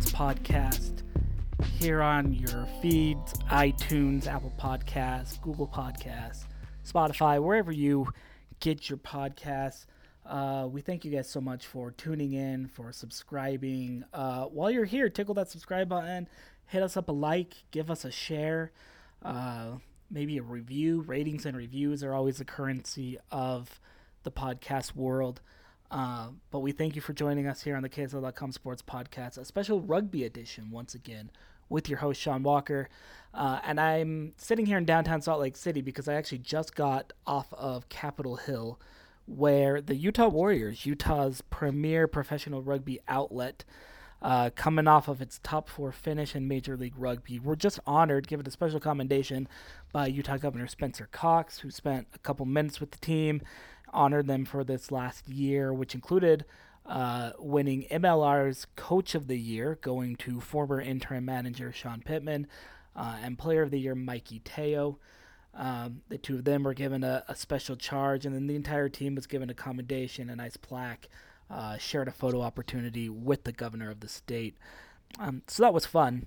Sports Podcast here on your feeds, iTunes, Apple Podcasts, Google Podcasts, Spotify, wherever you get your podcasts. Uh, we thank you guys so much for tuning in, for subscribing. Uh, while you're here, tickle that subscribe button, hit us up a like, give us a share, uh, maybe a review. Ratings and reviews are always the currency of the podcast world. Uh, but we thank you for joining us here on the KSL.com Sports Podcast, a special rugby edition once again with your host Sean Walker. Uh, and I'm sitting here in downtown Salt Lake City because I actually just got off of Capitol Hill, where the Utah Warriors, Utah's premier professional rugby outlet, uh, coming off of its top four finish in Major League Rugby, were just honored, given a special commendation by Utah Governor Spencer Cox, who spent a couple minutes with the team honored them for this last year, which included uh, winning MLR's Coach of the Year, going to former interim manager Shawn Pittman, uh, and Player of the Year Mikey Teo. Um, the two of them were given a, a, special charge, and then the entire team was given a commendation, a nice plaque, uh, shared a photo opportunity with the governor of the state. Um, so that was fun.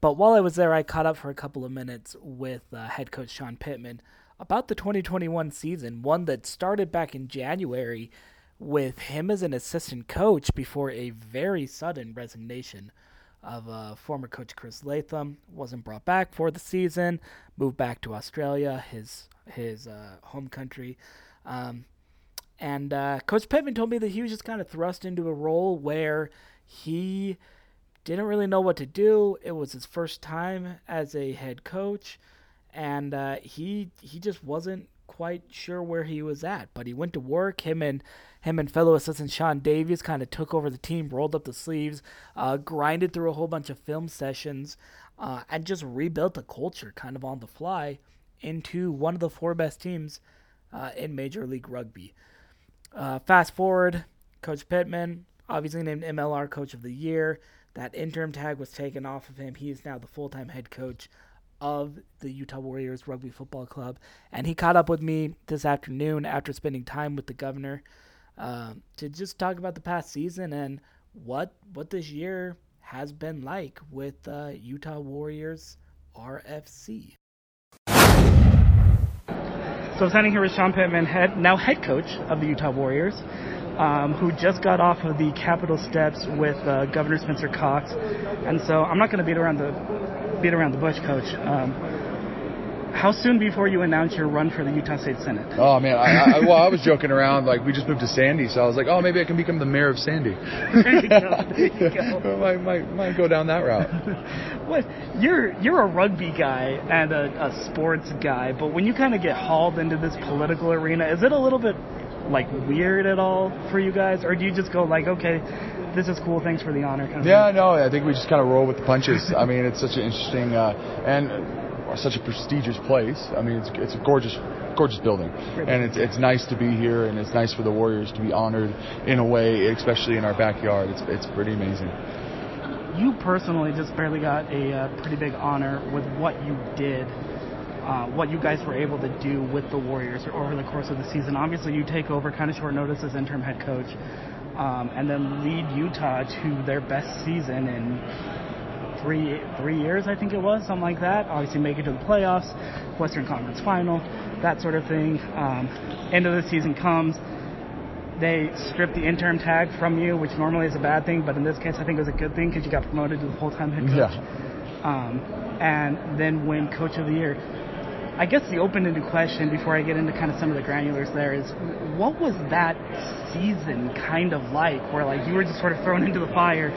But while I was there, I caught up for a couple of minutes with uh, head coach Shawn Pittman about the 2021 season, one that started back in January with him as an assistant coach before a very sudden resignation of uh, former coach Chris Latham. Wasn't brought back for the season, moved back to Australia, his his uh, home country. Um, and uh, Coach Pittman told me that he was just kind of thrust into a role where he didn't really know what to do. It was his first time as a head coach and uh, he he just wasn't quite sure where he was at. But he went to work. Him and him and fellow assistant Sean Davies kind of took over the team, rolled up the sleeves, uh, grinded through a whole bunch of film sessions, uh, and just rebuilt the culture kind of on the fly into one of the four best teams uh, in Major League Rugby. Uh, fast forward, Coach Pittman, obviously named MLR Coach of the Year. That interim tag was taken off of him. He is now the full time head coach of the Utah Warriors Rugby Football Club, and he caught up with me this afternoon after spending time with the governor uh, to just talk about the past season and what what this year has been like with uh, Utah Warriors RFC. So standing here with Shawn Pittman, head, now head coach of the Utah Warriors, um, who just got off of the Capitol steps with uh, Governor Spencer Cox. And so I'm not going to beat around the beat around the bush, Coach. Um, how soon before you announce your run for the Utah State Senate? Oh man, I, I, well, I was joking around. Like we just moved to Sandy, so I was like, oh, maybe I can become the mayor of Sandy. There you go. There you go. might, might, might go down that route. what you're you're a rugby guy and a, a sports guy, but when you kind of get hauled into this political arena, is it a little bit like weird at all for you guys, or do you just go like, okay, this is cool. Thanks for the honor. Kind of yeah, thing. no, I think we just kind of roll with the punches. I mean, it's such an interesting uh, and such a prestigious place. I mean, it's it's a gorgeous gorgeous building, and it's it's nice to be here, and it's nice for the Warriors to be honored in a way, especially in our backyard. It's it's pretty amazing. You personally just barely got a uh, pretty big honor with what you did. Uh, what you guys were able to do with the Warriors over the course of the season. Obviously, you take over kind of short notice as interim head coach um, and then lead Utah to their best season in three three years, I think it was, something like that. Obviously, make it to the playoffs, Western Conference Final, that sort of thing. Um, end of the season comes. They strip the interim tag from you, which normally is a bad thing, but in this case, I think it was a good thing because you got promoted to the full-time head coach. Yeah. Um, and then win Coach of the Year. I guess the open-ended question before I get into kind of some of the granulars there is, what was that season kind of like, where like you were just sort of thrown into the fire,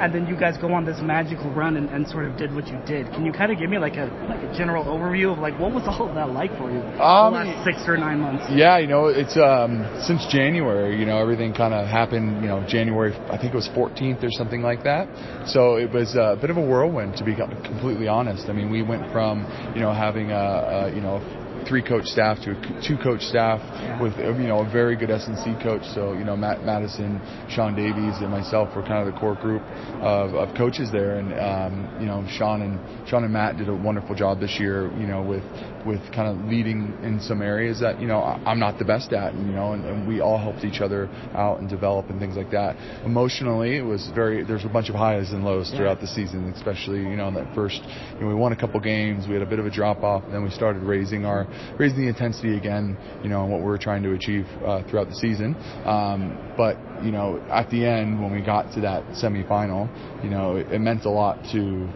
and then you guys go on this magical run and, and sort of did what you did? Can you kind of give me like a like a general overview of like what was all of that like for you um, the last six or nine months? Yeah, you know, it's um, since January. You know, everything kind of happened. You know, January I think it was 14th or something like that. So it was a bit of a whirlwind, to be completely honest. I mean, we went from you know having a, a you know three coach staff to a two coach staff with you know a very good S&C coach. So you know Matt Madison, Sean Davies, and myself were kind of the core group of, of coaches there, and um, you know Sean and Sean and Matt did a wonderful job this year. You know with with kind of leading in some areas that you know I'm not the best at, and, you know, and, and we all helped each other out and develop and things like that. Emotionally, it was very. There's a bunch of highs and lows throughout the season, especially you know in that first. You know, we won a couple games, we had a bit of a drop off, and then we started raising our raising the intensity again. You know, and what we were trying to achieve uh, throughout the season. Um, but you know, at the end when we got to that semifinal, you know, it, it meant a lot to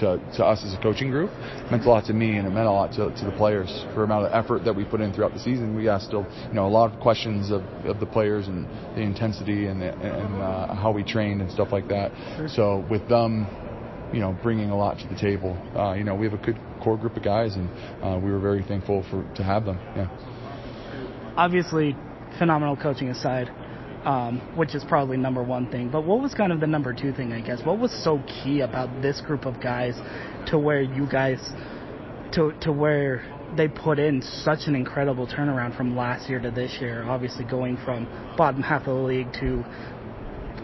to, to us as a coaching group. It meant a lot to me, and it meant a lot to, to the players for the amount of effort that we put in throughout the season. We asked still, you know, a lot of questions of, of the players and the intensity and, the, and uh, how we trained and stuff like that. So with them, you know, bringing a lot to the table, uh, you know, we have a good core group of guys, and uh, we were very thankful for to have them. Yeah. Obviously, phenomenal coaching aside, um, which is probably number one thing. But what was kind of the number two thing, I guess? What was so key about this group of guys to where you guys, to to where they put in such an incredible turnaround from last year to this year? Obviously, going from bottom half of the league to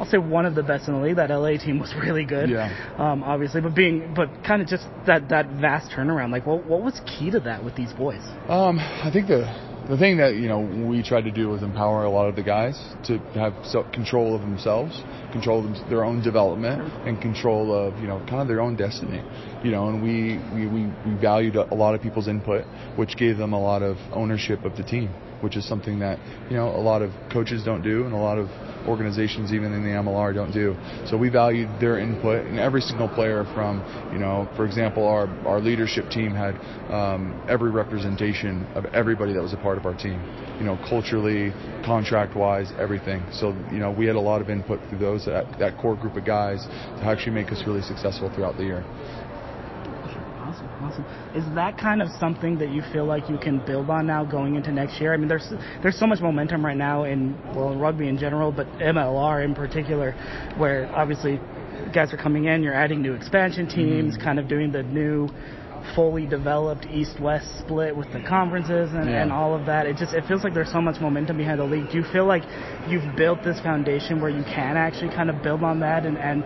I'll say one of the best in the league. That LA team was really good. Yeah. Um, obviously, but being, but kind of just that that vast turnaround. Like, what what was key to that with these boys? Um, I think the the thing that you know we tried to do was empower a lot of the guys to have control of themselves, control of their own development, and control of you know kind of their own destiny. You know, and we we, we, valued a lot of people's input, which gave them a lot of ownership of the team, which is something that you know a lot of coaches don't do, and a lot of organizations, even in the MLR, don't do. So we valued their input, and every single player from, you know, for example, our, our leadership team had um, every representation of everybody that was a part of our team, you know, culturally, contract wise, everything. So, you know, we had a lot of input through those, that, that core group of guys to actually make us really successful throughout the year. Awesome, awesome. Is that kind of something that you feel like you can build on now going into next year? I mean, there's there's so much momentum right now in well in rugby in general, but MLR in particular, where obviously guys are coming in, you're adding new expansion teams, mm-hmm. kind of doing the new fully developed east-west split with the conferences and, yeah. and all of that. It just it feels like there's so much momentum behind the league. Do you feel like you've built this foundation where you can actually kind of build on that and, and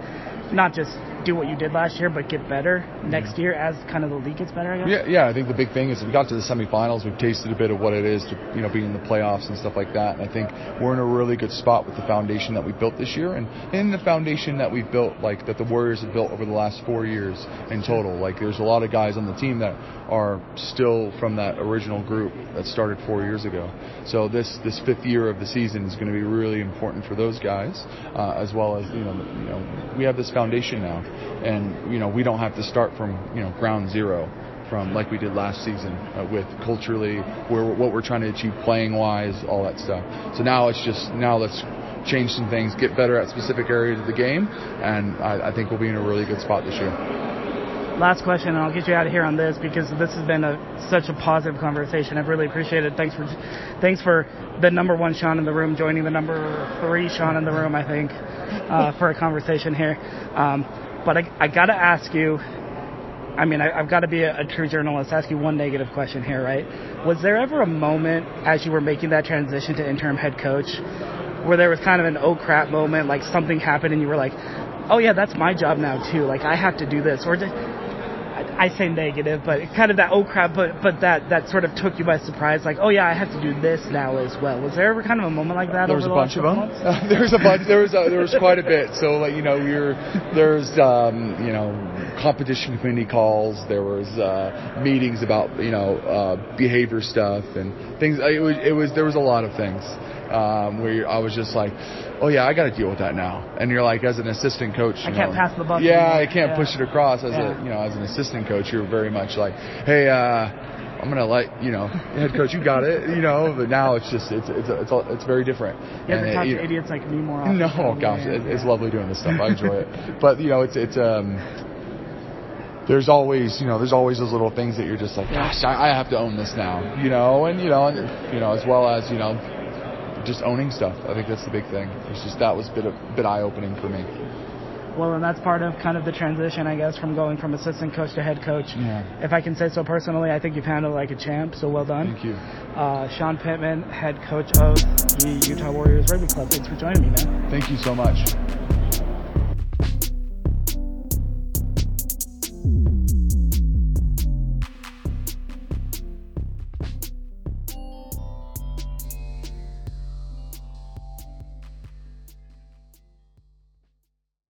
not just do what you did last year, but get better next year as kind of the league gets better. I guess. Yeah, yeah. I think the big thing is we got to the semifinals. We've tasted a bit of what it is to you know be in the playoffs and stuff like that. And I think we're in a really good spot with the foundation that we built this year, and in the foundation that we've built, like that the Warriors have built over the last four years in total. Like there's a lot of guys on the team that are still from that original group that started four years ago. So this this fifth year of the season is going to be really important for those guys, uh, as well as you know you know we have this foundation now, and you know we don't have to start from you know ground zero from like we did last season uh, with culturally where what we're trying to achieve playing wise all that stuff so now it's just now let's change some things get better at specific areas of the game and I, I think we'll be in a really good spot this year last question, and I'll get you out of here on this because this has been a, such a positive conversation. I've really appreciated it. Thanks for thanks for the number one Sean in the room joining the number three Sean in the room. I think uh, for a conversation here. Um, but I, I got to ask you. I mean, I, have got to be a, a true journalist. Ask you one negative question here, right? Was there ever a moment as you were making that transition to interim head coach where there was kind of an oh crap moment, like something happened and you were like, oh yeah, that's my job now too. Like I have to do this, or did, I say negative, but kind of that oh crap, but but that that sort of took you by surprise, like oh yeah, I have to do this now as well. Was there ever kind of a moment like that? There was a the bunch of them. Uh, there was a bunch. There was a, there was quite a bit. So like you know we were there's um, you know competition committee calls. There was uh, meetings about you know uh, behavior stuff and things. It was it was there was a lot of things um, where I was just like, oh yeah, I got to deal with that now. And you're like, as an assistant coach, I can't pass the buck. Yeah, I can't yeah. push it across. As yeah. a you know, as an assistant coach, you're very much like, hey. uh I'm gonna let you know, head coach, you got it, you know. But now it's just it's it's it's, it's very different. You have to talk to idiots like me more often. No, gosh, yeah, it's lovely doing this stuff. I enjoy it. But you know, it's it's um there's always, you know, there's always those little things that you're just like, gosh, I, I have to own this now, you know, and you know, and you know, as well as you know, just owning stuff. I think that's the big thing. It's just that was a bit a bit eye opening for me. Well, and that's part of kind of the transition, I guess, from going from assistant coach to head coach. Yeah. If I can say so personally, I think you've handled it like a champ. So well done. Thank you. Uh, Shawn Pittman, head coach of the Utah Warriors Rugby Club. Thanks for joining me, man. Thank you so much.